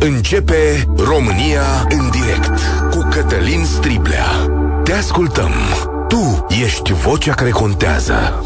Începe România în direct cu Cătălin Striblea. Te ascultăm. Tu ești vocea care contează.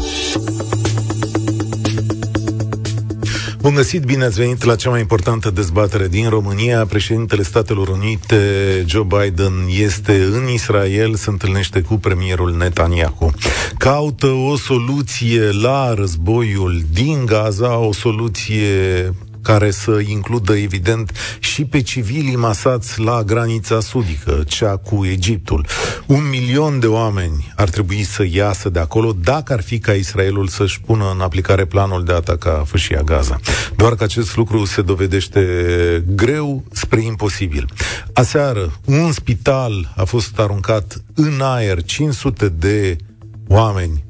Bun găsit, bine ați venit la cea mai importantă dezbatere din România. Președintele Statelor Unite, Joe Biden, este în Israel, se întâlnește cu premierul Netanyahu. Caută o soluție la războiul din Gaza, o soluție care să includă, evident, și pe civilii masați la granița sudică, cea cu Egiptul. Un milion de oameni ar trebui să iasă de acolo dacă ar fi ca Israelul să-și pună în aplicare planul de a ataca fâșia Gaza. Doar că acest lucru se dovedește greu spre imposibil. Aseară, un spital a fost aruncat în aer, 500 de oameni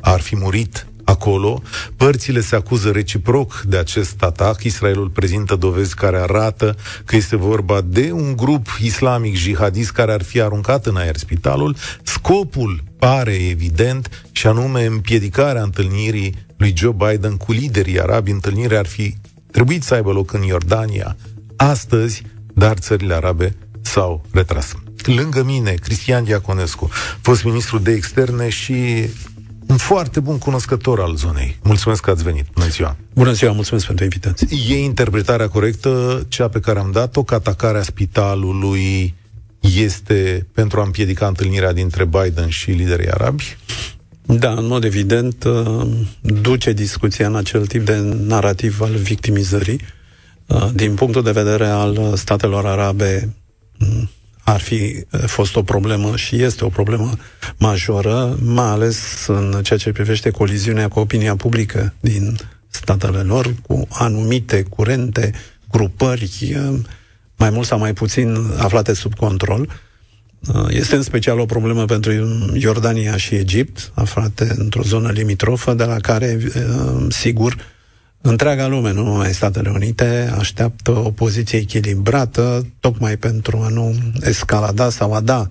ar fi murit acolo. Părțile se acuză reciproc de acest atac. Israelul prezintă dovezi care arată că este vorba de un grup islamic jihadist care ar fi aruncat în aer spitalul. Scopul pare evident și anume împiedicarea întâlnirii lui Joe Biden cu liderii arabi. Întâlnirea ar fi trebuit să aibă loc în Iordania astăzi, dar țările arabe s-au retras. Lângă mine, Cristian Diaconescu, fost ministru de externe și un foarte bun cunoscător al zonei. Mulțumesc că ați venit. Bună ziua! Bună ziua, mulțumesc pentru invitație. E interpretarea corectă, cea pe care am dat-o, că atacarea spitalului este pentru a împiedica întâlnirea dintre Biden și liderii arabi? Da, în mod evident, uh, duce discuția în acel tip de narativ al victimizării. Uh, din punctul de vedere al statelor arabe, mm, ar fi eh, fost o problemă și este o problemă majoră, mai ales în ceea ce privește coliziunea cu opinia publică din statele lor, cu anumite curente, grupări, eh, mai mult sau mai puțin aflate sub control. Eh, este în special o problemă pentru Iordania și Egipt, aflate într-o zonă limitrofă, de la care, sigur, Întreaga lume, nu numai Statele Unite, așteaptă o poziție echilibrată, tocmai pentru a nu escalada sau a da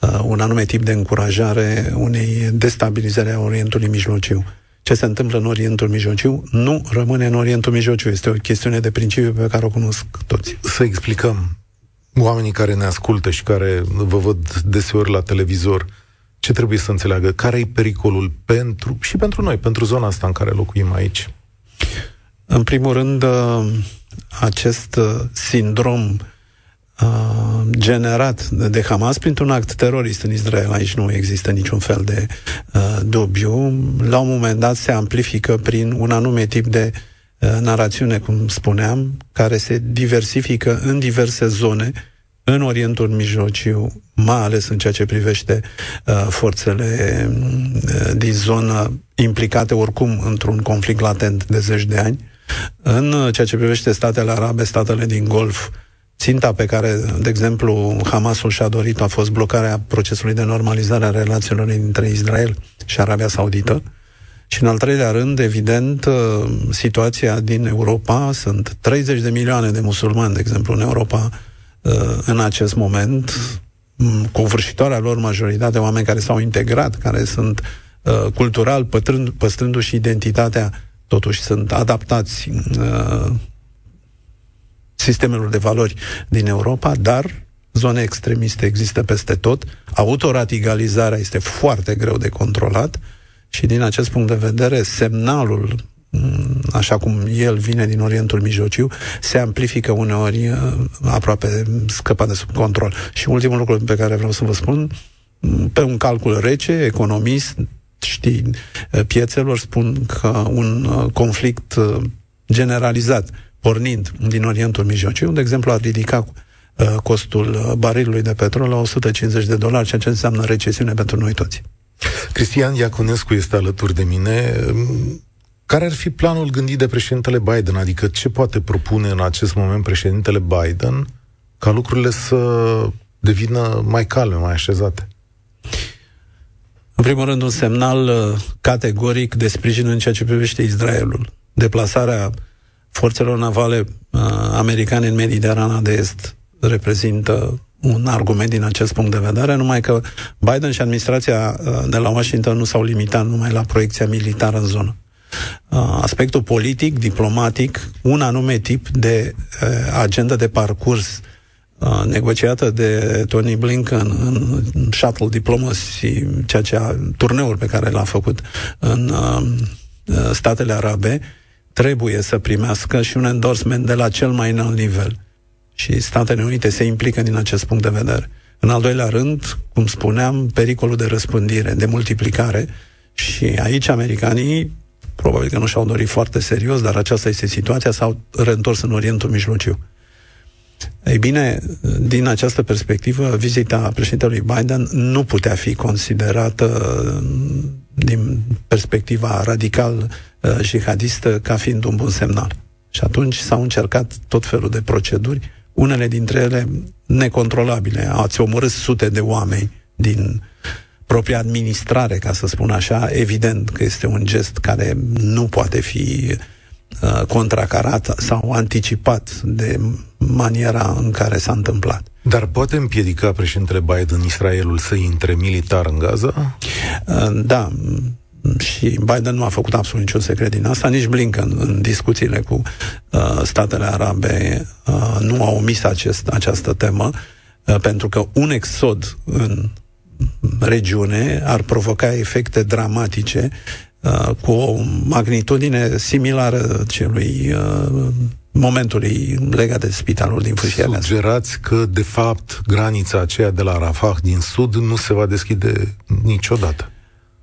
uh, un anume tip de încurajare unei destabilizări a Orientului Mijlociu. Ce se întâmplă în Orientul Mijlociu nu rămâne în Orientul Mijlociu. Este o chestiune de principiu pe care o cunosc toți. Să explicăm oamenii care ne ascultă și care vă văd deseori la televizor, ce trebuie să înțeleagă? Care e pericolul pentru, și pentru noi, pentru zona asta în care locuim aici? În primul rând, uh, acest uh, sindrom uh, generat de Hamas printr-un act terorist în Israel. Aici nu există niciun fel de dubiu. La un moment dat se amplifică prin un anume tip de narațiune, cum spuneam, care se diversifică în diverse zone în Orientul Mijlociu, mai ales în ceea ce privește uh, forțele uh, din zonă implicate oricum într-un conflict latent de zeci de ani. În uh, ceea ce privește statele arabe, statele din Golf, ținta pe care, de exemplu, Hamasul și-a dorit a fost blocarea procesului de normalizare a relațiilor dintre Israel și Arabia Saudită. Și în al treilea rând, evident, uh, situația din Europa, sunt 30 de milioane de musulmani, de exemplu, în Europa, Uh, în acest moment, cu vârșitoarea lor majoritate, oameni care s-au integrat, care sunt uh, cultural, pătrând, păstrându-și identitatea, totuși sunt adaptați uh, sistemelor de valori din Europa, dar zone extremiste există peste tot, autoradicalizarea este foarte greu de controlat și din acest punct de vedere semnalul Mm, așa cum el vine din Orientul Mijlociu, se amplifică uneori uh, aproape scăpat de sub control. Și ultimul lucru pe care vreau să vă spun, mm, pe un calcul rece, economist, știi, uh, piețelor spun că un uh, conflict generalizat, pornind din Orientul Mijlociu, de exemplu, ar ridica costul barilului de petrol la 150 de dolari, ceea ce înseamnă recesiune pentru noi toți. Cristian Iaconescu este alături de mine. Care ar fi planul gândit de președintele Biden? Adică ce poate propune în acest moment președintele Biden ca lucrurile să devină mai calme, mai așezate? În primul rând, un semnal uh, categoric de sprijin în ceea ce privește Israelul. Deplasarea forțelor navale uh, americane în Mediterana de Est reprezintă un argument din acest punct de vedere, numai că Biden și administrația uh, de la Washington nu s-au limitat numai la proiecția militară în zonă aspectul politic, diplomatic, un anume tip de agenda de parcurs negociată de Tony Blinken în shuttle diplomacy, ceea ce a, turneul pe care l-a făcut în statele arabe, trebuie să primească și un endorsement de la cel mai înalt nivel. Și Statele Unite se implică din acest punct de vedere. În al doilea rând, cum spuneam, pericolul de răspândire, de multiplicare și aici americanii probabil că nu și-au dorit foarte serios, dar aceasta este situația, s-au reîntors în Orientul Mijlociu. Ei bine, din această perspectivă, vizita președintelui Biden nu putea fi considerată din perspectiva radical uh, jihadistă ca fiind un bun semnal. Și atunci s-au încercat tot felul de proceduri, unele dintre ele necontrolabile. Ați omorât sute de oameni din propria administrare, ca să spun așa, evident că este un gest care nu poate fi uh, contracarat sau anticipat de maniera în care s-a întâmplat. Dar poate împiedica președintele Biden Israelul să intre militar în Gaza? Uh, da, și Biden nu a făcut absolut niciun secret din asta, nici Blinken în discuțiile cu uh, statele arabe uh, nu a omis acest, această temă, uh, pentru că un exod în regiune ar provoca efecte dramatice uh, cu o magnitudine similară celui uh, momentului legat de spitalul din Fâșia Sugerați că, de fapt, granița aceea de la Rafah din sud nu se va deschide niciodată.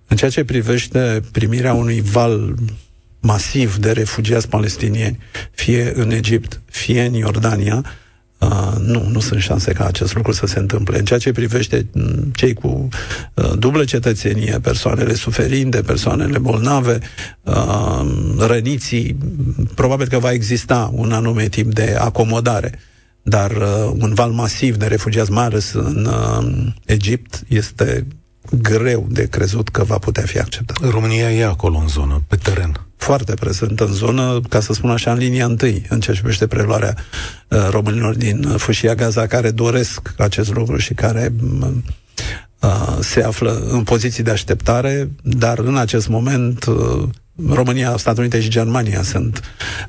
În ceea ce privește primirea unui val masiv de refugiați palestinieni, fie în Egipt, fie în Iordania, Uh, nu, nu sunt șanse ca acest lucru să se întâmple. În ceea ce privește mm, cei cu uh, dublă cetățenie, persoanele suferinde, persoanele bolnave, uh, răniții, probabil că va exista un anume tip de acomodare. Dar uh, un val masiv de refugiați, mai ales în uh, Egipt, este greu de crezut că va putea fi acceptat. România e acolo în zonă, pe teren foarte prezent în zonă, ca să spun așa, în linia întâi, în ceea ce privește preluarea uh, românilor din Fâșia Gaza, care doresc acest lucru și care uh, se află în poziții de așteptare, dar în acest moment uh, România, Statele Unite și Germania sunt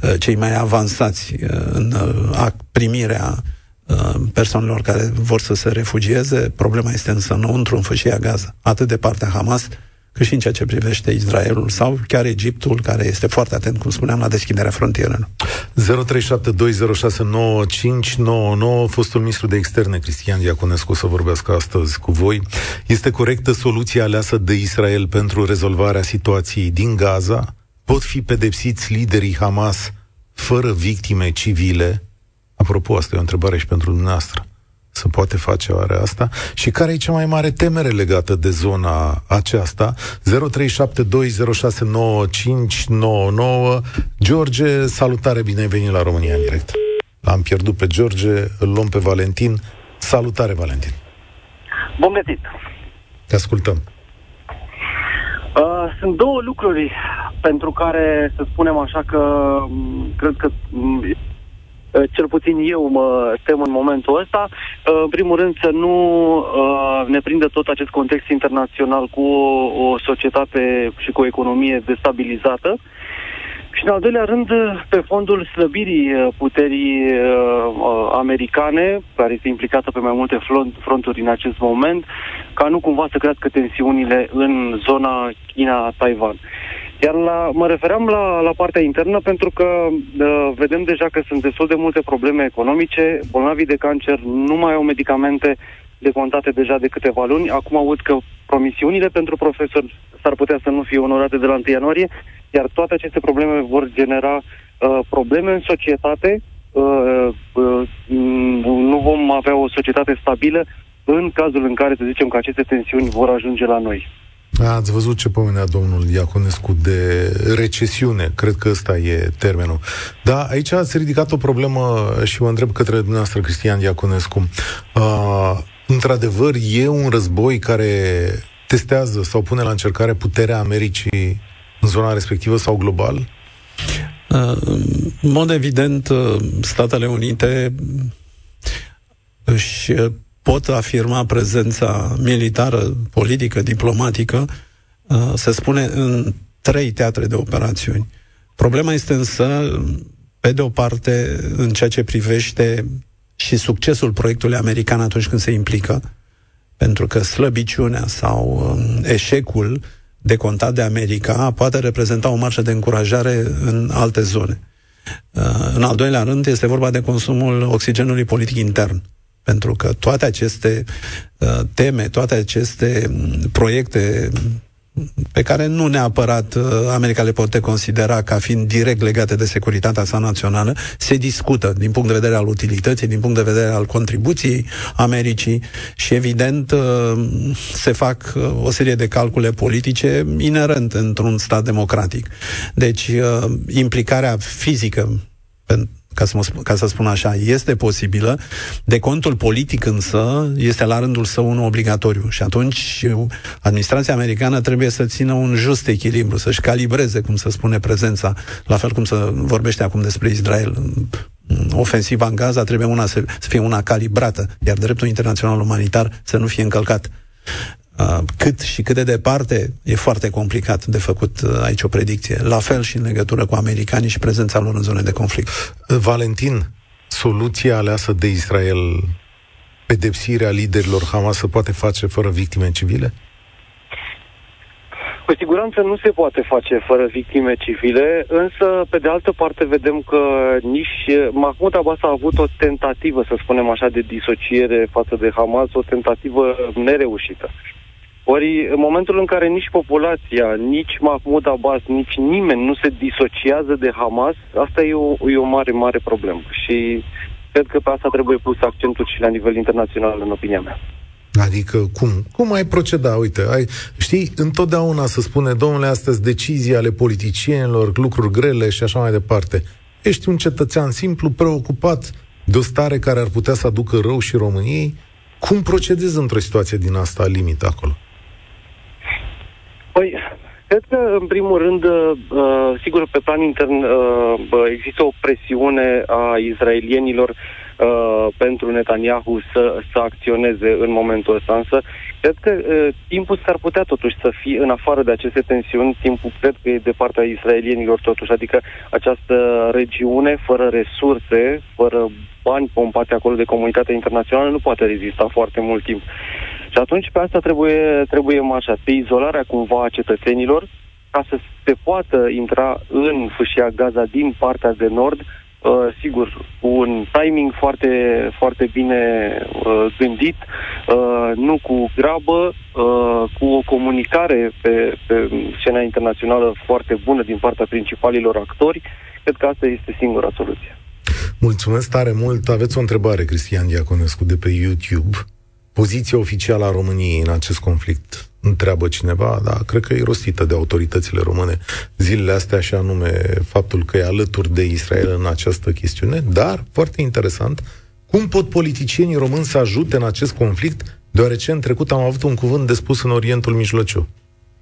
uh, cei mai avansați uh, în uh, primirea uh, persoanelor care vor să se refugieze. Problema este însă înăuntru, în fâșia Gaza, atât de partea Hamas, cât și în ceea ce privește Israelul sau chiar Egiptul, care este foarte atent, cum spuneam, la deschiderea frontierelor. 0372069599 fostul ministru de externe Cristian Diaconescu să vorbească astăzi cu voi. Este corectă soluția aleasă de Israel pentru rezolvarea situației din Gaza? Pot fi pedepsiți liderii Hamas fără victime civile? Apropo, asta e o întrebare și pentru dumneavoastră să poate face oare asta? Și care e cea mai mare temere legată de zona aceasta? 0372069599 George, salutare, bine ai venit la România în direct. L-am pierdut pe George, îl luăm pe Valentin. Salutare, Valentin. Bun găsit. Te ascultăm. Uh, sunt două lucruri pentru care, să spunem așa, că cred că Uh, cel puțin eu mă tem în momentul ăsta. Uh, în primul rând să nu uh, ne prindă tot acest context internațional cu o societate și cu o economie destabilizată. Și în al doilea rând, pe fondul slăbirii puterii americane, care este implicată pe mai multe fronturi în acest moment, ca nu cumva să crească tensiunile în zona China-Taiwan. Iar la, mă refeream la, la partea internă pentru că uh, vedem deja că sunt destul de multe probleme economice, bolnavii de cancer nu mai au medicamente decontate deja de câteva luni. Acum aud că promisiunile pentru profesori s-ar putea să nu fie onorate de la 1 ianuarie, iar toate aceste probleme vor genera uh, probleme în societate. Uh, uh, nu vom avea o societate stabilă în cazul în care, să zicem, că aceste tensiuni vor ajunge la noi. Ați văzut ce pomenea domnul Iaconescu de recesiune, cred că ăsta e termenul. Da, aici ați ridicat o problemă și mă întreb către dumneavoastră, Cristian Iaconescu. Uh, într-adevăr, e un război care testează sau pune la încercare puterea Americii în zona respectivă sau global? în mod evident, Statele Unite își pot afirma prezența militară, politică, diplomatică, uh, se spune în trei teatre de operațiuni. Problema este însă, pe de o parte, în ceea ce privește și succesul proiectului american atunci când se implică, pentru că slăbiciunea sau um, eșecul decontat de America poate reprezenta o marșă de încurajare în alte zone. Uh, în al doilea rând, este vorba de consumul oxigenului politic intern. Pentru că toate aceste uh, teme, toate aceste um, proiecte pe care nu neapărat uh, America le poate considera ca fiind direct legate de securitatea sa națională, se discută din punct de vedere al utilității, din punct de vedere al contribuției Americii și evident uh, se fac uh, o serie de calcule politice inerent într-un stat democratic. Deci implicarea fizică ca să, mă, ca să spun așa, este posibilă. De contul politic însă este la rândul său unul obligatoriu și atunci administrația americană trebuie să țină un just echilibru, să-și calibreze, cum se spune, prezența, la fel cum se vorbește acum despre Israel. Ofensiva în Gaza trebuie una să, să fie una calibrată, iar dreptul internațional umanitar să nu fie încălcat. Uh, cât și cât de departe, e foarte complicat de făcut uh, aici o predicție. La fel și în legătură cu americanii și prezența lor în zone de conflict. Uh, Valentin, soluția aleasă de Israel, pedepsirea liderilor Hamas, se poate face fără victime civile? Cu siguranță nu se poate face fără victime civile, însă, pe de altă parte, vedem că nici Mahmoud Abbas a avut o tentativă, să spunem așa, de disociere față de Hamas, o tentativă nereușită. Ori, în momentul în care nici populația, nici Mahmoud Abbas, nici nimeni nu se disociază de Hamas, asta e o, e o mare, mare problemă. Și cred că pe asta trebuie pus accentul și la nivel internațional, în opinia mea. Adică cum? Cum ai proceda? Uite, ai, știi, întotdeauna se spune, domnule, astăzi decizii ale politicienilor, lucruri grele și așa mai departe. Ești un cetățean simplu, preocupat de o stare care ar putea să aducă rău și României. Cum procedezi într-o situație din asta limită acolo? Păi, cred că, în primul rând, uh, sigur, pe plan intern uh, există o presiune a izraelienilor uh, pentru Netanyahu să, să acționeze în momentul ăsta, însă cred că uh, timpul s-ar putea totuși să fie, în afară de aceste tensiuni, timpul cred că e de partea israelienilor totuși, adică această regiune fără resurse, fără bani pompate acolo de comunitatea internațională nu poate rezista foarte mult timp. Și atunci pe asta trebuie, trebuie așa, pe izolarea cumva a cetățenilor, ca să se poată intra în fâșia Gaza din partea de nord, uh, sigur, cu un timing foarte, foarte bine uh, gândit, uh, nu cu grabă, uh, cu o comunicare pe, pe scena internațională foarte bună din partea principalilor actori, cred că asta este singura soluție. Mulțumesc tare mult. Aveți o întrebare, Cristian Diaconescu, de pe YouTube poziția oficială a României în acest conflict? Întreabă cineva, dar cred că e rostită de autoritățile române zilele astea, și anume faptul că e alături de Israel în această chestiune, dar, foarte interesant, cum pot politicienii români să ajute în acest conflict, deoarece în trecut am avut un cuvânt de spus în Orientul Mijlociu.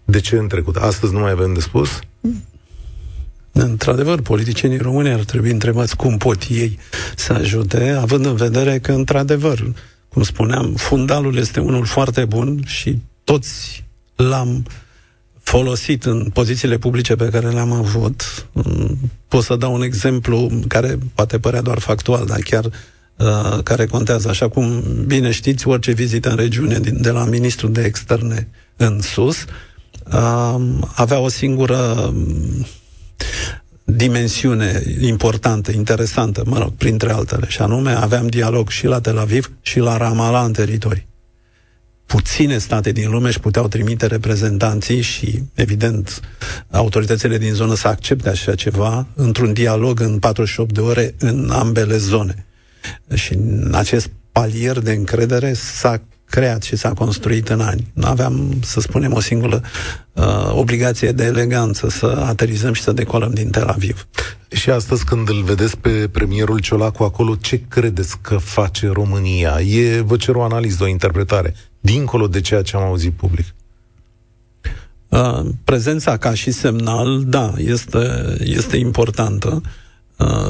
De ce în trecut? Astăzi nu mai avem de spus? Într-adevăr, politicienii români ar trebui întrebați cum pot ei să ajute, având în vedere că, într-adevăr, cum spuneam, fundalul este unul foarte bun și toți l-am folosit în pozițiile publice pe care le-am avut. Mm, pot să dau un exemplu care poate părea doar factual, dar chiar uh, care contează. Așa cum bine știți, orice vizită în regiune din, de la ministrul de externe în sus uh, avea o singură dimensiune importantă, interesantă, mă rog, printre altele, și anume aveam dialog și la Tel Aviv și la Ramallah în teritorii. Puține state din lume își puteau trimite reprezentanții și, evident, autoritățile din zonă să accepte așa ceva într-un dialog în 48 de ore în ambele zone. Și în acest palier de încredere s-a creat și s-a construit în ani. Nu aveam, să spunem, o singură uh, obligație de eleganță să aterizăm și să decolăm din Tel Aviv. Și astăzi, când îl vedeți pe premierul Ciolacu acolo, ce credeți că face România? E, vă cer o analiză, o interpretare, dincolo de ceea ce am auzit public. Uh, prezența ca și semnal, da, este, este importantă.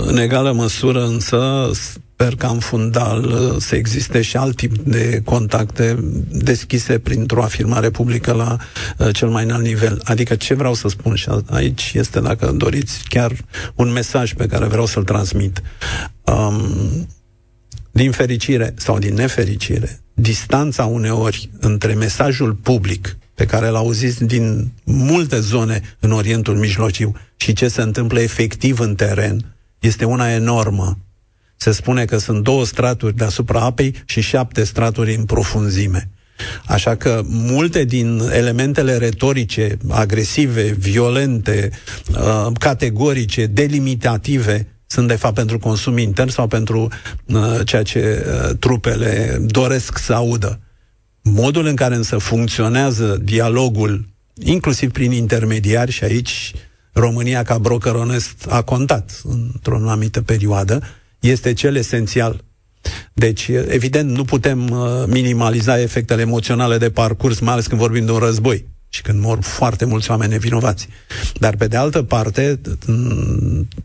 În egală măsură, însă, sper ca în fundal uh, să existe și alt tip de contacte deschise printr-o afirmare publică la uh, cel mai înalt nivel. Adică ce vreau să spun și aici este, dacă doriți, chiar un mesaj pe care vreau să-l transmit. Um, din fericire sau din nefericire, distanța uneori între mesajul public pe care l auziți din multe zone în Orientul Mijlociu și ce se întâmplă efectiv în teren este una enormă. Se spune că sunt două straturi deasupra apei și șapte straturi în profunzime. Așa că multe din elementele retorice, agresive, violente, uh, categorice, delimitative, sunt de fapt pentru consum intern sau pentru uh, ceea ce uh, trupele doresc să audă. Modul în care însă funcționează dialogul, inclusiv prin intermediari, și aici România ca broker onest a contat într-o anumită perioadă, este cel esențial. Deci, evident, nu putem uh, minimaliza efectele emoționale de parcurs, mai ales când vorbim de un război și când mor foarte mulți oameni nevinovați. Dar, pe de altă parte,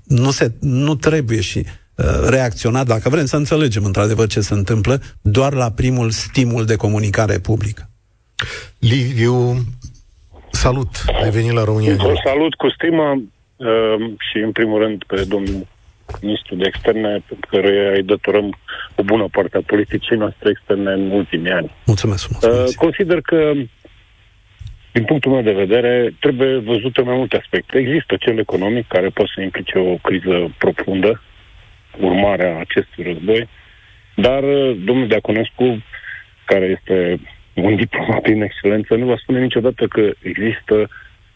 nu, se, nu trebuie și uh, reacționat, dacă vrem să înțelegem într-adevăr ce se întâmplă, doar la primul stimul de comunicare publică. Liviu, salut! Ai venit la România. Salut cu stimă uh, și, în primul rând, pe domnul ministru de externe, pentru care îi datorăm o bună parte a politicii noastre externe în ultimii ani. Mulțumesc, mulțumesc. Uh, consider că, din punctul meu de vedere, trebuie văzute mai multe aspecte. Există cel economic, care poate să implice o criză profundă, urmarea acestui război, dar uh, domnul Deaconescu, care este un diplomat în excelență, nu va spune niciodată că există,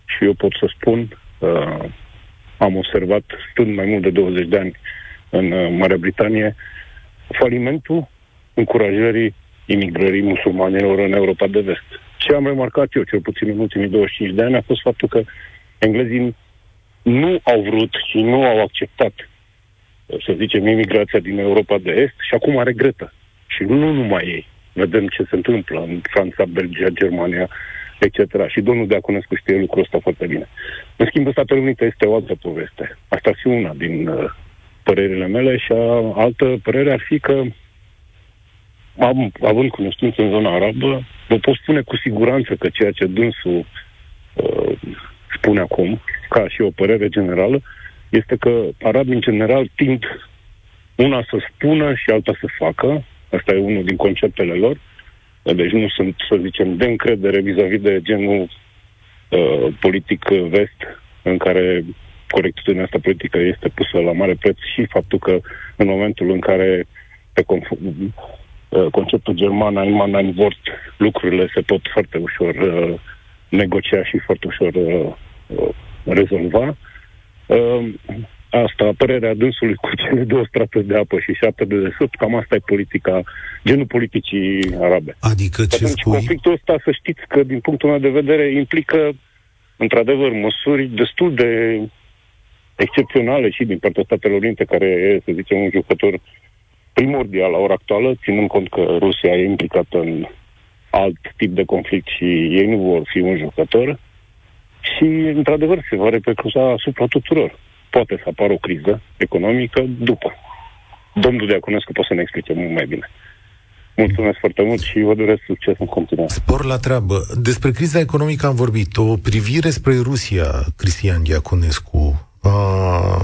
și eu pot să spun, uh, am observat, stând mai mult de 20 de ani în uh, Marea Britanie, falimentul încurajării imigrării musulmanilor în Europa de vest. Ce am remarcat eu, cel puțin în ultimii 25 de ani, a fost faptul că englezii nu au vrut și nu au acceptat, să zicem, imigrația din Europa de Est și acum regretă. Și nu numai ei. Vedem ce se întâmplă în Franța, Belgia, Germania, etc. Și domnul Deaconescu știe lucrul ăsta foarte bine. În schimb, Statele Unite este o altă poveste. Asta ar fi una din uh, părerile mele și a, altă părere ar fi că am, având cunoștință în zona arabă, vă pot spune cu siguranță că ceea ce dânsul uh, spune acum, ca și o părere generală, este că arabii în general tind una să spună și alta să facă, asta e unul din conceptele lor, deci nu sunt, să zicem, de încredere vis-a-vis de genul uh, politic vest, în care corectitudinea asta politică este pusă la mare preț și faptul că în momentul în care pe conf- uh, conceptul german Einmann ein Wort, lucrurile se pot foarte ușor uh, negocia și foarte ușor uh, uh, rezolva. Uh, asta, părerea dânsului cu cele două strate de apă și șapte de desubt, cam asta e politica, genul politicii arabe. Adică ce Atunci, spui? conflictul ăsta, să știți că, din punctul meu de vedere, implică, într-adevăr, măsuri destul de excepționale și din partea Statelor Unite, care e, să zicem, un jucător primordial la ora actuală, ținând cont că Rusia e implicată în alt tip de conflict și ei nu vor fi un jucător. Și, într-adevăr, se va repercusa asupra tuturor poate să apară o criză economică după. Domnul Diaconescu poate să ne explice mult mai bine. Mulțumesc foarte mult și vă doresc succes în continuare. Spor la treabă. Despre criza economică am vorbit. O privire spre Rusia, Cristian Diaconescu. Uh,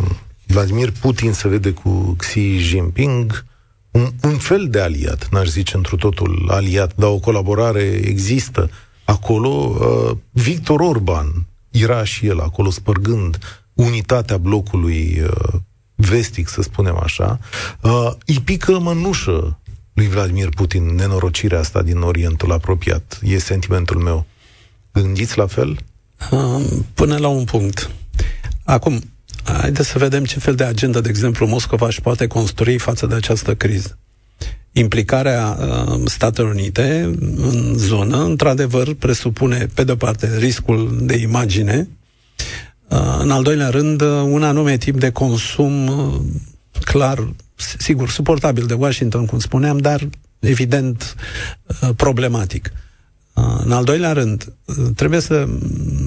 Vladimir Putin se vede cu Xi Jinping, un, un fel de aliat, n-aș zice într totul aliat, dar o colaborare există acolo. Uh, Victor Orban era și el acolo spărgând unitatea blocului uh, vestic, să spunem așa, uh, îi pică mănușă lui Vladimir Putin nenorocirea asta din Orientul apropiat. E sentimentul meu. Gândiți la fel? Uh, până la un punct. Acum, haideți să vedem ce fel de agenda, de exemplu, Moscova își poate construi față de această criză. Implicarea uh, Statelor Unite în zonă, într-adevăr, presupune, pe de-o parte, riscul de imagine, Uh, în al doilea rând, uh, un anume tip de consum uh, clar, sigur, suportabil de Washington, cum spuneam, dar evident problematic. În al doilea rând, trebuie să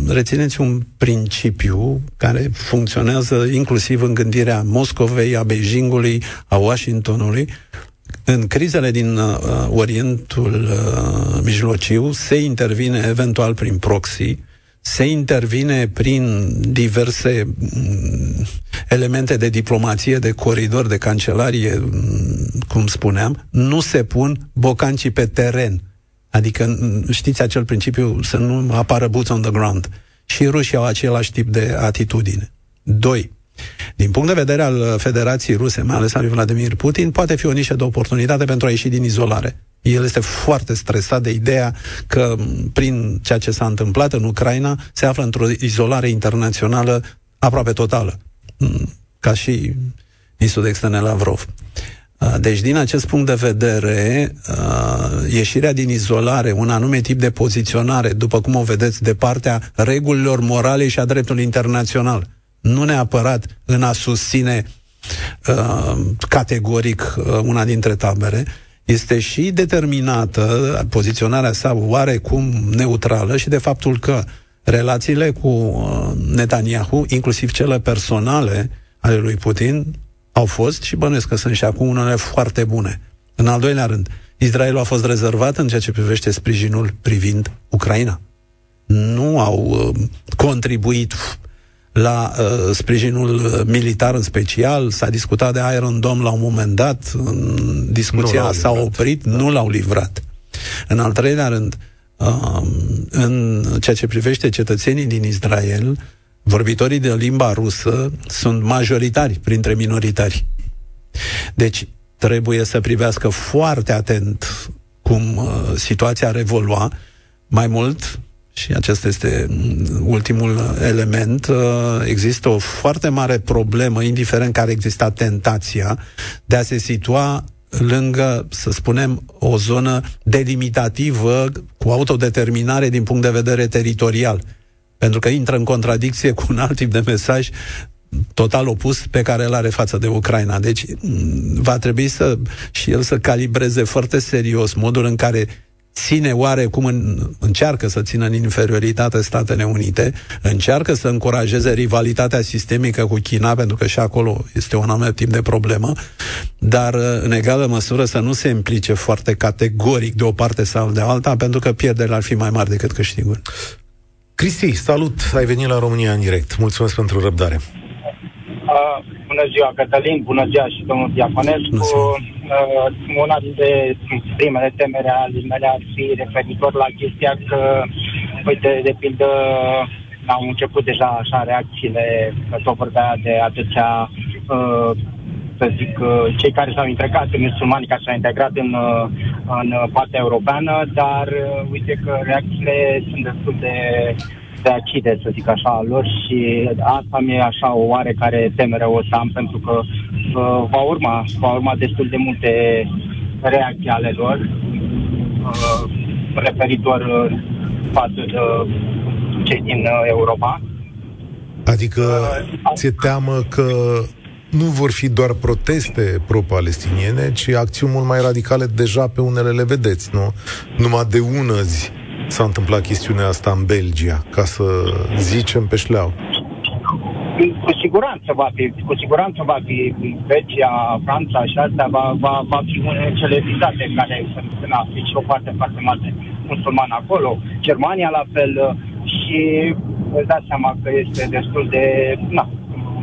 rețineți un principiu care funcționează inclusiv în gândirea Moscovei, a Beijingului, a Washingtonului. În crizele din uh, Orientul uh, Mijlociu se intervine eventual prin proxy, se intervine prin diverse mm, elemente de diplomație, de coridor, de cancelarie, mm, cum spuneam, nu se pun bocancii pe teren. Adică știți acel principiu să nu apară boots on the ground. Și rușii au același tip de atitudine. Doi, din punct de vedere al Federației Ruse, mai ales al lui Vladimir Putin, poate fi o nișă de oportunitate pentru a ieși din izolare. El este foarte stresat de ideea că, prin ceea ce s-a întâmplat în Ucraina, se află într-o izolare internațională aproape totală, ca și ministrul de externe Lavrov. Deci, din acest punct de vedere, ieșirea din izolare, un anume tip de poziționare, după cum o vedeți, de partea regulilor morale și a dreptului internațional, nu neapărat în a susține categoric una dintre tabere, este și determinată poziționarea sa oarecum neutrală și de faptul că relațiile cu Netanyahu, inclusiv cele personale ale lui Putin, au fost și bănuiesc că sunt și acum unele foarte bune. În al doilea rând, Israelul a fost rezervat în ceea ce privește sprijinul privind Ucraina. Nu au uh, contribuit la uh, sprijinul militar în special, s-a discutat de Iron Dome la un moment dat, discuția s-a oprit, da. nu l-au livrat. În al treilea rând, uh, în ceea ce privește cetățenii din Israel, vorbitorii de limba rusă sunt majoritari printre minoritari. Deci trebuie să privească foarte atent cum uh, situația ar evolua. Mai mult, și acesta este ultimul element, uh, există o foarte mare problemă, indiferent care exista tentația, de a se situa lângă, să spunem, o zonă delimitativă cu autodeterminare din punct de vedere teritorial pentru că intră în contradicție cu un alt tip de mesaj total opus pe care îl are față de Ucraina. Deci va trebui să și el să calibreze foarte serios modul în care ține oarecum în, încearcă să țină în inferioritate Statele Unite, încearcă să încurajeze rivalitatea sistemică cu China, pentru că și acolo este un anume tip de problemă, dar în egală măsură să nu se implice foarte categoric de o parte sau de alta, pentru că pierderile ar fi mai mari decât câștiguri. Cristi, salut! Ai venit la România în direct. Mulțumesc pentru răbdare. Uh, bună ziua, Cătălin, bună ziua și domnul Diaconescu. Uh, una dintre primele temere ale mele ar fi referitor la chestia că, uite, de pildă, au început deja așa reacțiile, că tot vorbea de atâția uh, să zic, uh, cei care s-au integrat, musulmani care s-au integrat în, uh, în partea europeană, dar uh, uite că reacțiile sunt destul de de acide, să zic așa, lor și asta mi-e așa o oarecare temere o să am, pentru că uh, va urma, va urma destul de multe reacții ale lor uh, referitor uh, față de cei din uh, Europa. Adică uh, ți-e teamă că nu vor fi doar proteste pro-palestiniene, ci acțiuni mult mai radicale deja pe unele le vedeți, nu? Numai de ună zi s-a întâmplat chestiunea asta în Belgia, ca să zicem pe șleau. Cu siguranță va fi, cu siguranță va fi Belgia, Franța și astea va, va, va fi unele cele vizate care sunt în Africa și o parte foarte mare musulman acolo, Germania la fel și îți dați seama că este destul de, na,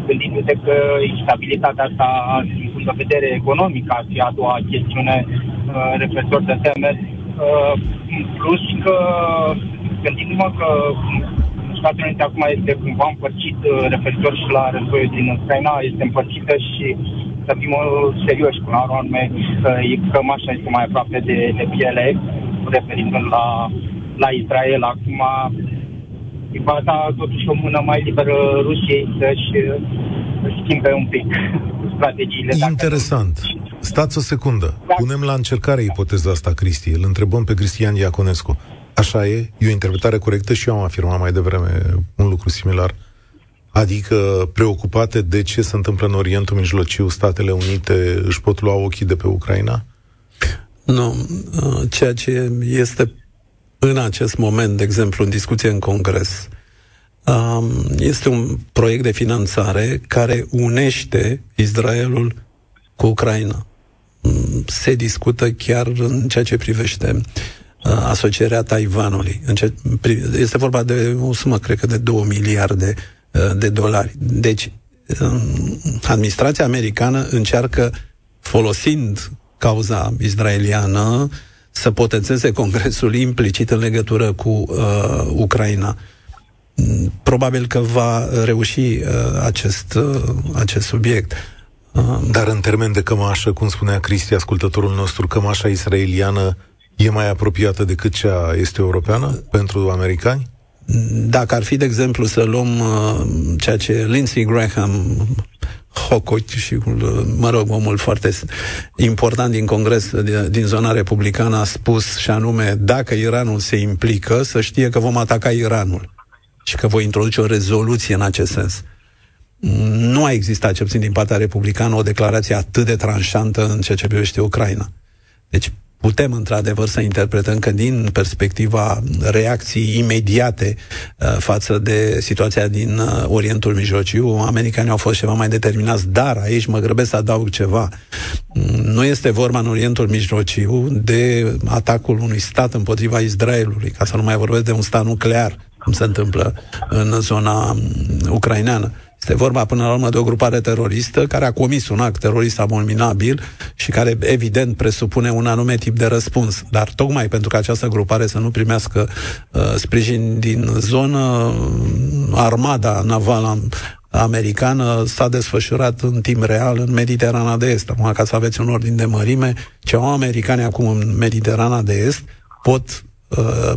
gândindu-te că instabilitatea asta, din punct de vedere economic, ar fi a doua chestiune uh, referitor de teme. Uh, plus că, gândindu-mă că Statele Unite acum este cumva împărțit uh, referitor și la războiul din Ucraina, este împărțită și să fim uh, serioși cu la urmă, uh, cămașa este mai aproape de, de piele, referitor la, la Israel. Acum va da totuși o mână mai liberă Rusiei să-și schimbe un pic strategiile. Interesant. Dacă... Stați o secundă. Da. Punem la încercare ipoteza asta, Cristi. Îl întrebăm pe Cristian Diaconescu. Așa e? E o interpretare corectă și eu am afirmat mai devreme un lucru similar. Adică, preocupate de ce se întâmplă în Orientul Mijlociu, Statele Unite își pot lua ochii de pe Ucraina? Nu. Ceea ce este în acest moment, de exemplu, în discuție în Congres, um, este un proiect de finanțare care unește Israelul cu Ucraina. Mm, se discută chiar în ceea ce privește uh, asocierea Taiwanului. Este vorba de o sumă, cred că de 2 miliarde uh, de dolari. Deci, um, administrația americană încearcă, folosind cauza israeliană, să potențeze Congresul implicit în legătură cu uh, Ucraina. Probabil că va reuși uh, acest, uh, acest subiect. Uh, Dar în termen de cămașă, cum spunea Cristi, ascultătorul nostru, cămașa israeliană e mai apropiată decât cea este europeană pentru americani? Dacă ar fi, de exemplu, să luăm uh, ceea ce Lindsey Graham Hokot și, mă rog, omul foarte important din Congres, din zona republicană, a spus și anume, dacă Iranul se implică, să știe că vom ataca Iranul și că voi introduce o rezoluție în acest sens. Nu a existat, cel puțin din partea republicană, o declarație atât de tranșantă în ceea ce privește Ucraina. Deci, putem într-adevăr să interpretăm că din perspectiva reacții imediate uh, față de situația din uh, Orientul Mijlociu, americanii au fost ceva mai determinați, dar aici mă grăbesc să adaug ceva. Mm, nu este vorba în Orientul Mijlociu de atacul unui stat împotriva Israelului, ca să nu mai vorbesc de un stat nuclear, cum se întâmplă în zona mm, ucraineană este vorba până la urmă de o grupare teroristă care a comis un act terorist abominabil și care evident presupune un anume tip de răspuns. Dar tocmai pentru că această grupare să nu primească uh, sprijin din zonă, armada navală americană s-a desfășurat în timp real în Mediterana de Est. Acum, ca să aveți un ordin de mărime, ce au americani acum în Mediterana de Est pot Uh,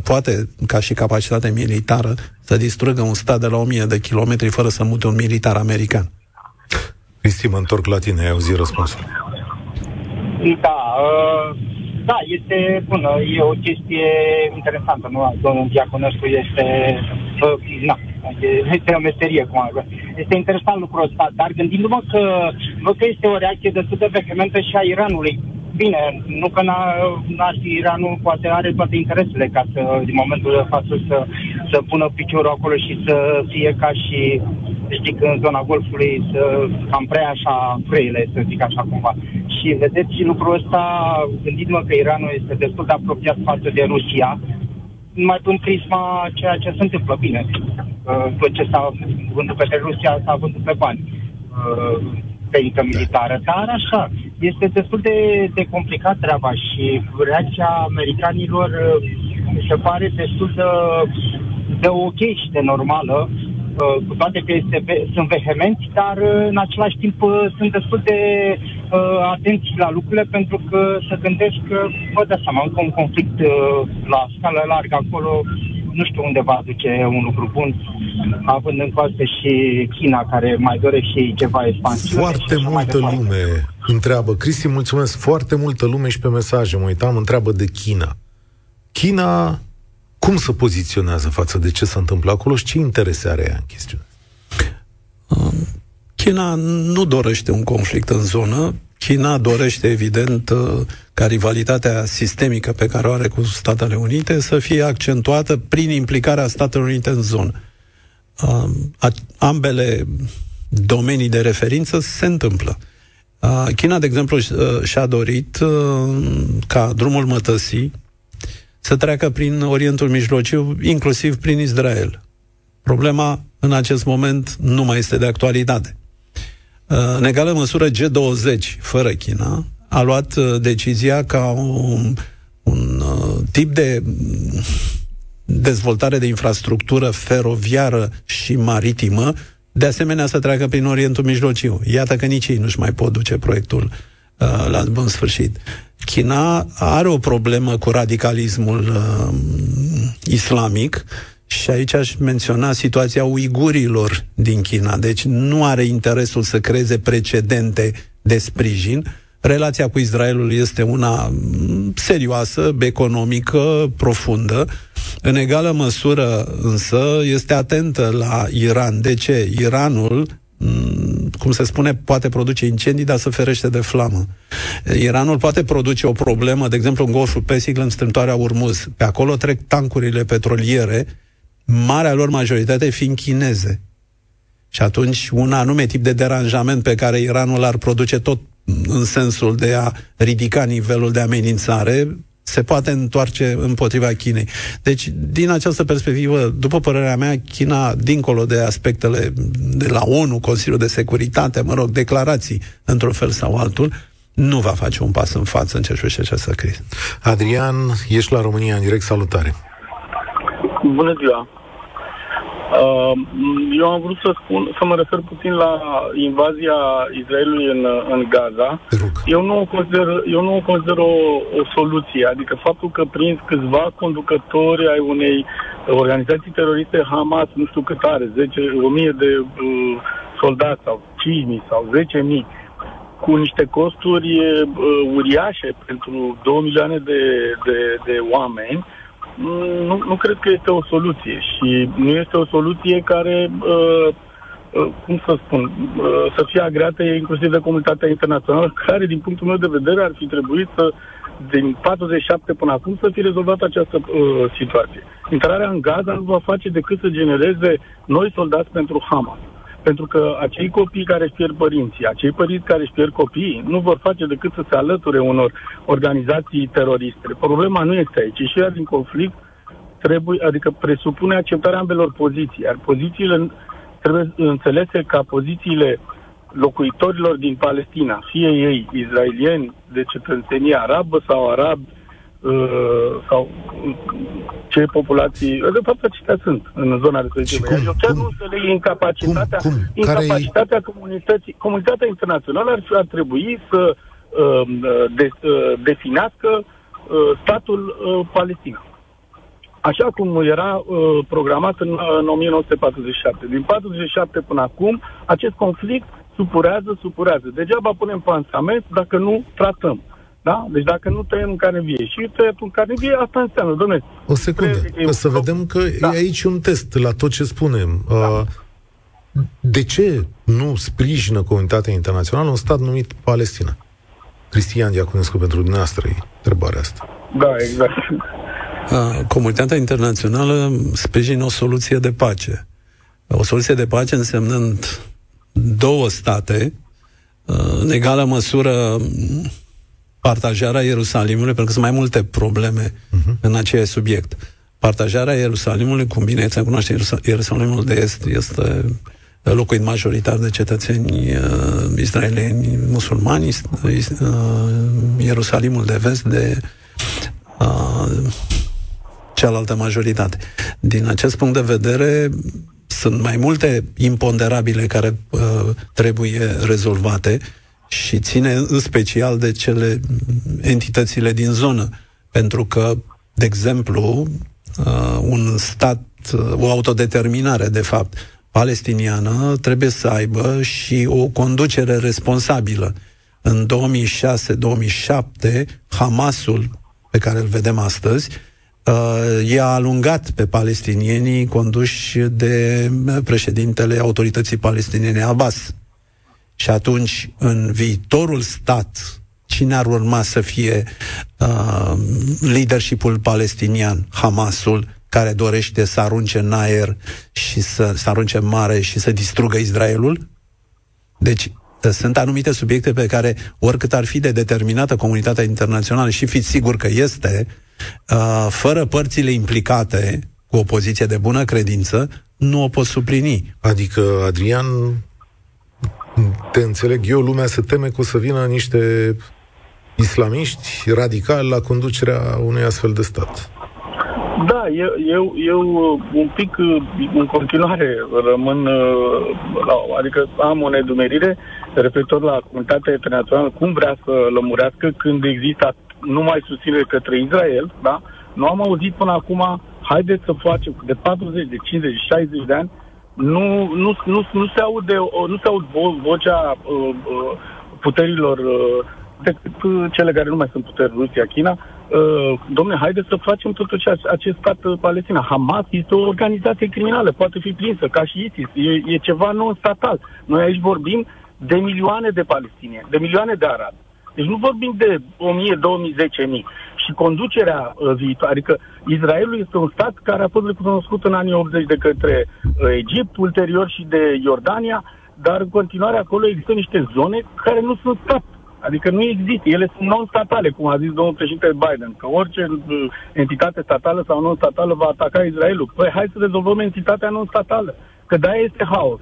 poate, ca și capacitate militară, să distrugă un stat de la 1000 de kilometri fără să mute un militar american. Cristi, mă întorc la tine, ai auzit răspunsul. Da, uh, da, este bună, e o chestie interesantă, nu? Domnul Diaconescu este, uh, na, este o meserie, cum ar Este interesant lucrul ăsta, dar gândindu-mă că văd că este o reacție destul de vehementă și a Iranului bine, nu că n-a, n-ar fi Iranul, poate are toate interesele ca să, din momentul de față, să, să pună piciorul acolo și să fie ca și, știi, în zona Golfului, să cam prea așa freile, să zic așa cumva. Și vedeți și lucrul ăsta, gândiți-mă că Iranul este destul de apropiat față de Rusia, mai pun prisma ceea ce se întâmplă bine. Tot ce s-a vândut pe Rusia s-a vândut pe bani tehnică militară, dar așa, este destul de, de complicat treaba și reacția americanilor uh, mi se pare destul de, de ok și de normală, uh, cu toate că este, sunt vehemenți, dar uh, în același timp sunt destul de uh, atenți la lucrurile pentru că se gândesc că, vă dați seama, încă un conflict uh, la scală largă acolo nu știu unde va duce un lucru bun, având în coastă și China, care mai dorește și ceva expansiune. Foarte multă lume întreabă, Cristi, mulțumesc, foarte multă lume și pe mesaje, mă uitam, întreabă de China. China cum se poziționează față de ce se întâmplă acolo și ce interese are ea în chestiune? Um, China nu dorește un conflict în zonă, China dorește, evident, uh, ca rivalitatea sistemică pe care o are cu Statele Unite să fie accentuată prin implicarea Statelor Unite în zonă. Uh, ambele domenii de referință se întâmplă. Uh, China, de exemplu, și-a dorit ca drumul mătăsii să treacă prin Orientul Mijlociu, inclusiv prin Israel. Problema, în acest moment, nu mai este de actualitate. Uh, în egală măsură, G20, fără China, a luat uh, decizia ca un, un uh, tip de dezvoltare de infrastructură feroviară și maritimă, de asemenea să treacă prin Orientul Mijlociu. Iată că nici ei nu-și mai pot duce proiectul uh, la bun sfârșit. China are o problemă cu radicalismul uh, islamic și aici aș menționa situația uigurilor din China. Deci nu are interesul să creeze precedente de sprijin. Relația cu Israelul este una mm, serioasă, economică, profundă. În egală măsură, însă, este atentă la Iran. De ce? Iranul mm, cum se spune, poate produce incendii, dar să ferește de flamă. Iranul poate produce o problemă, de exemplu, în Golful Persic, în strâmtoarea Urmuz. Pe acolo trec tancurile petroliere, marea lor majoritate fiind chineze. Și atunci un anume tip de deranjament pe care Iranul ar produce tot în sensul de a ridica nivelul de amenințare, se poate întoarce împotriva Chinei. Deci, din această perspectivă, după părerea mea, China, dincolo de aspectele de la ONU, Consiliul de Securitate, mă rog, declarații, într-un fel sau altul, nu va face un pas în față în ce privește această criză. Adrian, ești la România în direct, salutare! Bună ziua! Uh, eu am vrut să spun, să mă refer puțin la invazia Israelului în, în Gaza. Eu nu o consider, eu nu o, consider o, o soluție. Adică faptul că prins câțiva conducători ai unei organizații teroriste Hamas, nu știu cât are, 10, 1000 de uh, soldați sau 5.000 sau 10.000, cu niște costuri uh, uriașe pentru 2 milioane de, de, de oameni, uh, nu, nu cred că este o soluție și nu este o soluție care, uh, uh, cum să spun, uh, să fie agreată inclusiv de comunitatea internațională, care, din punctul meu de vedere, ar fi trebuit să, din 47 până acum, să fi rezolvat această uh, situație. Intrarea în Gaza nu va face decât să genereze noi soldați pentru Hamas. Pentru că acei copii care își pierd părinții, acei părinți care își pierd copiii, nu vor face decât să se alăture unor organizații teroriste. Problema nu este aici. Ieșirea din conflict trebuie, adică presupune acceptarea ambelor poziții, iar pozițiile trebuie înțelese ca pozițiile locuitorilor din Palestina, fie ei izraelieni de cetățenie arabă sau arabi Uh, sau ce populații, de fapt acestea sunt în zona respectivă. Cum, Eu chiar cum, nu înțeleg incapacitatea, cum, cum? incapacitatea comunității, comunitatea internațională ar, ar trebui să uh, de, uh, definească uh, statul uh, Palestina. Așa cum era uh, programat în, în 1947. Din 47 până acum, acest conflict supurează, supurează. Degeaba punem pansament dacă nu tratăm. Da? Deci dacă nu tăiem în carne vie și tăiat în carne vie, asta înseamnă, domnule. O secundă, că să vedem că da. e aici un test la tot ce spunem. Da. Uh, de ce nu sprijină comunitatea internațională un stat numit Palestina? Cristian Diaconescu, pentru dumneavoastră e întrebarea asta. Da, exact. Uh, comunitatea internațională sprijină o soluție de pace. O soluție de pace însemnând două state, uh, în egală măsură partajarea Ierusalimului, pentru că sunt mai multe probleme uh-huh. în acest subiect. Partajarea Ierusalimului, cum bine se cunoaște, Ierusalimul de Est este locuit majoritar de cetățeni uh, israelieni musulmani, uh, Ierusalimul de Vest de uh, cealaltă majoritate. Din acest punct de vedere, sunt mai multe imponderabile care uh, trebuie rezolvate și ține în special de cele entitățile din zonă. Pentru că, de exemplu, uh, un stat, uh, o autodeterminare, de fapt, palestiniană trebuie să aibă și o conducere responsabilă. În 2006-2007, Hamasul, pe care îl vedem astăzi, uh, i-a alungat pe palestinienii conduși de președintele autorității palestiniene Abbas. Și atunci, în viitorul stat, cine ar urma să fie uh, leadershipul palestinian, Hamasul, care dorește să arunce în aer și să, să arunce în mare și să distrugă Israelul? Deci, sunt anumite subiecte pe care, oricât ar fi de determinată comunitatea internațională, și fiți sigur că este, uh, fără părțile implicate, cu o poziție de bună credință, nu o pot suplini. Adică, Adrian, te înțeleg eu, lumea se teme că o să vină niște islamiști radicali la conducerea unui astfel de stat. Da, eu, eu, eu un pic în continuare rămân, la, adică am o nedumerire referitor la comunitatea internațională, cum vrea să lămurească când există numai susținere către Israel, da? Nu am auzit până acum, haideți să facem de 40, de 50, 60 de ani, nu, nu, nu, nu se aude, nu se aud vo, vocea uh, uh, puterilor uh, decât uh, cele care nu mai sunt puteri, Rusia, China. Uh, domne, haideți să facem totuși acest stat uh, Palestina. Hamas este o organizație criminală, poate fi prinsă, ca și ISIS. E, e ceva non-statal. Noi aici vorbim de milioane de palestinieni, de milioane de arabi. Deci nu vorbim de 1000, 2000, 10.000. Și conducerea uh, viitoare, adică Israelul este un stat care a fost recunoscut în anii 80 de către uh, Egipt, ulterior și de Iordania, dar în continuare acolo există niște zone care nu sunt stat. Adică nu există. Ele sunt non-statale, cum a zis domnul președinte Biden, că orice uh, entitate statală sau non-statală va ataca Israelul. Păi hai să rezolvăm entitatea non-statală, că da este haos.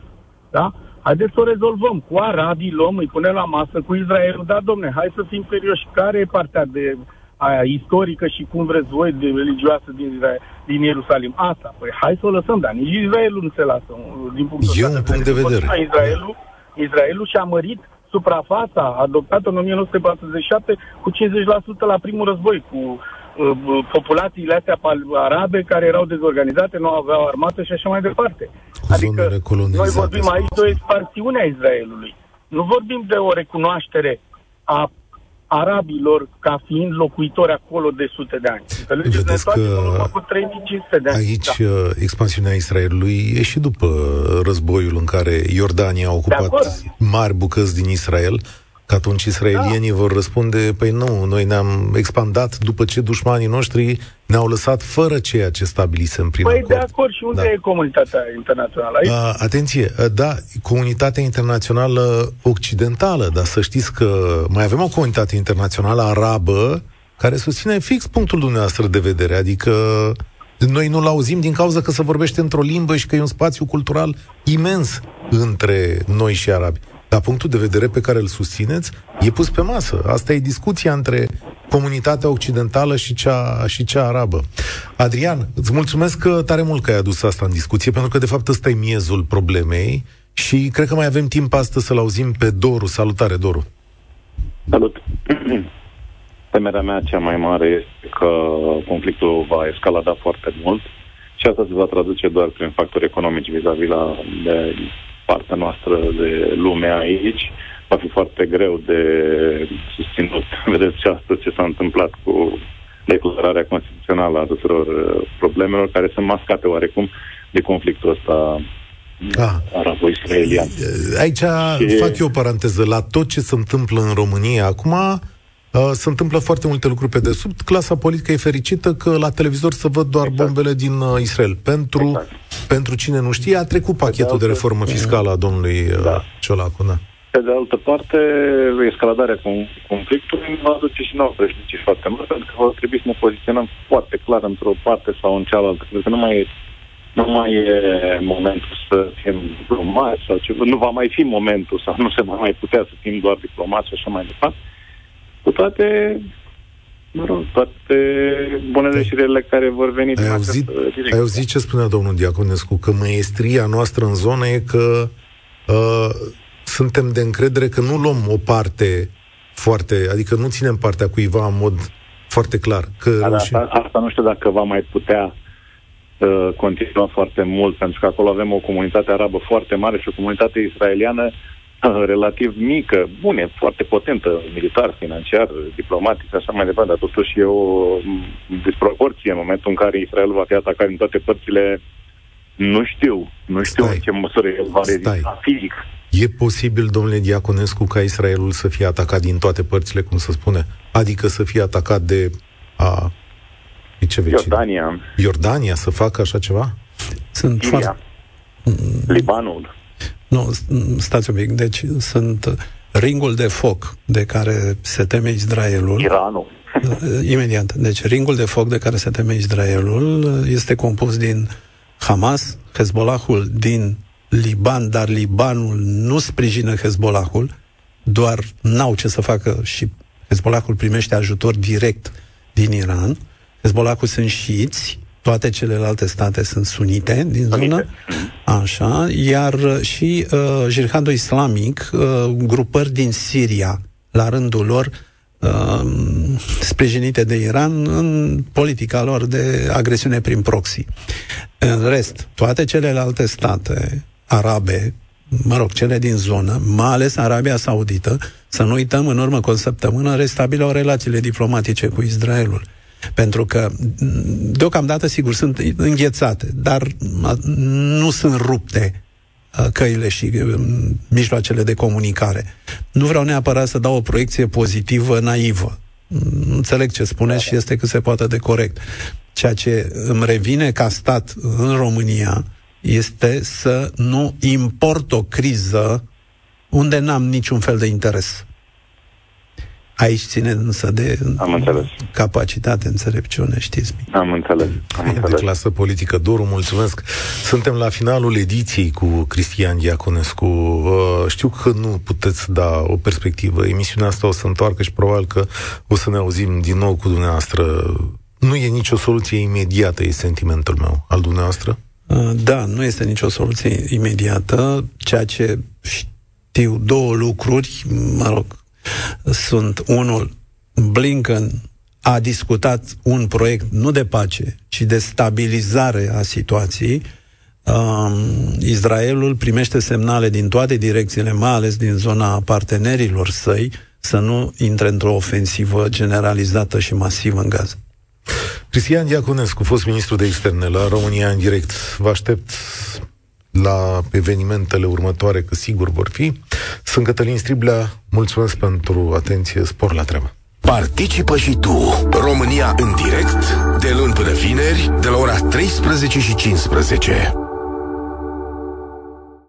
Da? Haideți să o rezolvăm. Cu arabii luăm, îi punem la masă, cu Israelul, da, domne, hai să fim serioși. Care e partea de aia istorică și cum vreți voi de religioasă din, Israel, din Ierusalim? Asta. Păi hai să o lăsăm, dar nici Israelul nu se lasă. Din punctul e un punct de vedere. Israelul, Israelul și-a mărit suprafața adoptată în 1947 cu 50% la primul război, cu uh, populațiile astea arabe care erau dezorganizate, nu aveau armată și așa mai departe. Cu adică noi vorbim aici de o expansiune a Israelului. Nu vorbim de o recunoaștere a arabilor ca fiind locuitori acolo de sute de ani. Vedeți că cu 3500 de ani. aici da. Uh, expansiunea Israelului e și după războiul în care Iordania a ocupat mari bucăți din Israel, că atunci israelienii da. vor răspunde, păi nu, noi ne-am expandat după ce dușmanii noștri ne-au lăsat fără ceea ce stabilisem prin păi acord. de acord, și unde da. e comunitatea internațională aici? A, atenție, da, comunitatea internațională occidentală, dar să știți că mai avem o comunitate internațională arabă care susține fix punctul dumneavoastră de vedere, adică noi nu-l auzim din cauza că se vorbește într-o limbă și că e un spațiu cultural imens între noi și arabi. Dar punctul de vedere pe care îl susțineți e pus pe masă. Asta e discuția între comunitatea occidentală și cea, și cea arabă. Adrian, îți mulțumesc tare mult că ai adus asta în discuție, pentru că de fapt ăsta e miezul problemei și cred că mai avem timp astăzi să-l auzim pe Doru. Salutare, Doru! Salut! Temerea mea cea mai mare este că conflictul va escalada foarte mult și asta se va traduce doar prin factori economici vis-a-vis la, de partea noastră de lume aici, va fi foarte greu de susținut. Vedeți și astăzi ce s-a întâmplat cu declararea constituțională a tuturor uh, problemelor care sunt mascate oarecum de conflictul ăsta ah. arabo-israelian. Aici și... fac eu o paranteză. La tot ce se întâmplă în România acum, Uh, se întâmplă foarte multe lucruri pe desubt. Clasa politică e fericită că la televizor se văd doar exact. bombele din uh, Israel. Pentru, exact. Pentru cine nu știe, a trecut pachetul de, de reformă fiscală a domnului uh, da. Ciolacu. Da. Pe de altă parte, escaladarea conflictului va duce și nouă președinții foarte mult, pentru că va trebui să ne poziționăm foarte clar într-o parte sau în cealaltă. Pentru că nu mai e, nu mai e momentul să fim diplomați sau ceva. Nu va mai fi momentul sau nu se va mai putea să fim doar diplomați și așa mai departe cu toate mă rog, toate bunele și relele care vor veni ai auzit, Ai auzit ce spunea domnul Diaconescu? Că maestria noastră în zonă e că uh, suntem de încredere că nu luăm o parte foarte, adică nu ținem partea cuiva în mod foarte clar. Că da, reușim... asta, asta nu știu dacă va mai putea uh, continua foarte mult, pentru că acolo avem o comunitate arabă foarte mare și o comunitate israeliană relativ mică, bune, foarte potentă, militar, financiar, diplomatic și așa mai departe, dar totuși e o disproporție în momentul în care Israel va fi atacat din toate părțile. Nu știu, nu știu Stai. în ce măsură el va rezista fizic. E posibil, domnule Diaconescu, ca Israelul să fie atacat din toate părțile, cum se spune? Adică să fie atacat de a... De ce vecine? Iordania. Iordania să facă așa ceva? Sunt foarte... Libanul. Nu, stați un pic. Deci sunt ringul de foc de care se teme Israelul. Iranul. Imediat. Deci ringul de foc de care se teme Israelul este compus din Hamas, Hezbollahul din Liban, dar Libanul nu sprijină Hezbollahul, doar n-au ce să facă și Hezbollahul primește ajutor direct din Iran. Hezbollahul sunt șiiți, toate celelalte state sunt sunite din zonă, așa, iar și uh, jihadul islamic, uh, grupări din Siria, la rândul lor, uh, sprijinite de Iran în politica lor de agresiune prin proxy. În rest, toate celelalte state arabe, mă rog, cele din zonă, mai ales Arabia Saudită, să nu uităm, în urmă cu o săptămână restabilau relațiile diplomatice cu Israelul. Pentru că, deocamdată, sigur, sunt înghețate, dar nu sunt rupte uh, căile și um, mijloacele de comunicare. Nu vreau neapărat să dau o proiecție pozitivă, naivă. Înțeleg ce spuneți și este cât se poate de corect. Ceea ce îmi revine ca stat în România este să nu import o criză unde n-am niciun fel de interes. Aici ține însă de Am înțeles. capacitate, înțelepciune, știți Am înțeles. Am înțeles. De clasă politică. Doru, mulțumesc. Suntem la finalul ediției cu Cristian Diaconescu. Uh, știu că nu puteți da o perspectivă. Emisiunea asta o să întoarcă și probabil că o să ne auzim din nou cu dumneavoastră. Nu e nicio soluție imediată, e sentimentul meu. Al dumneavoastră? Uh, da, nu este nicio soluție imediată. Ceea ce știu două lucruri, mă rog, sunt unul, Blinken a discutat un proiect nu de pace, ci de stabilizare a situației. Um, Israelul primește semnale din toate direcțiile, mai ales din zona partenerilor săi, să nu intre într-o ofensivă generalizată și masivă în Gaza. Cristian Diaconescu, fost ministru de externe la România în direct. Vă aștept la evenimentele următoare, că sigur vor fi. Sunt Cătălin Striblea, mulțumesc pentru atenție, spor la treabă. Participă și tu, România în direct, de luni până vineri, de la ora 13 și 15.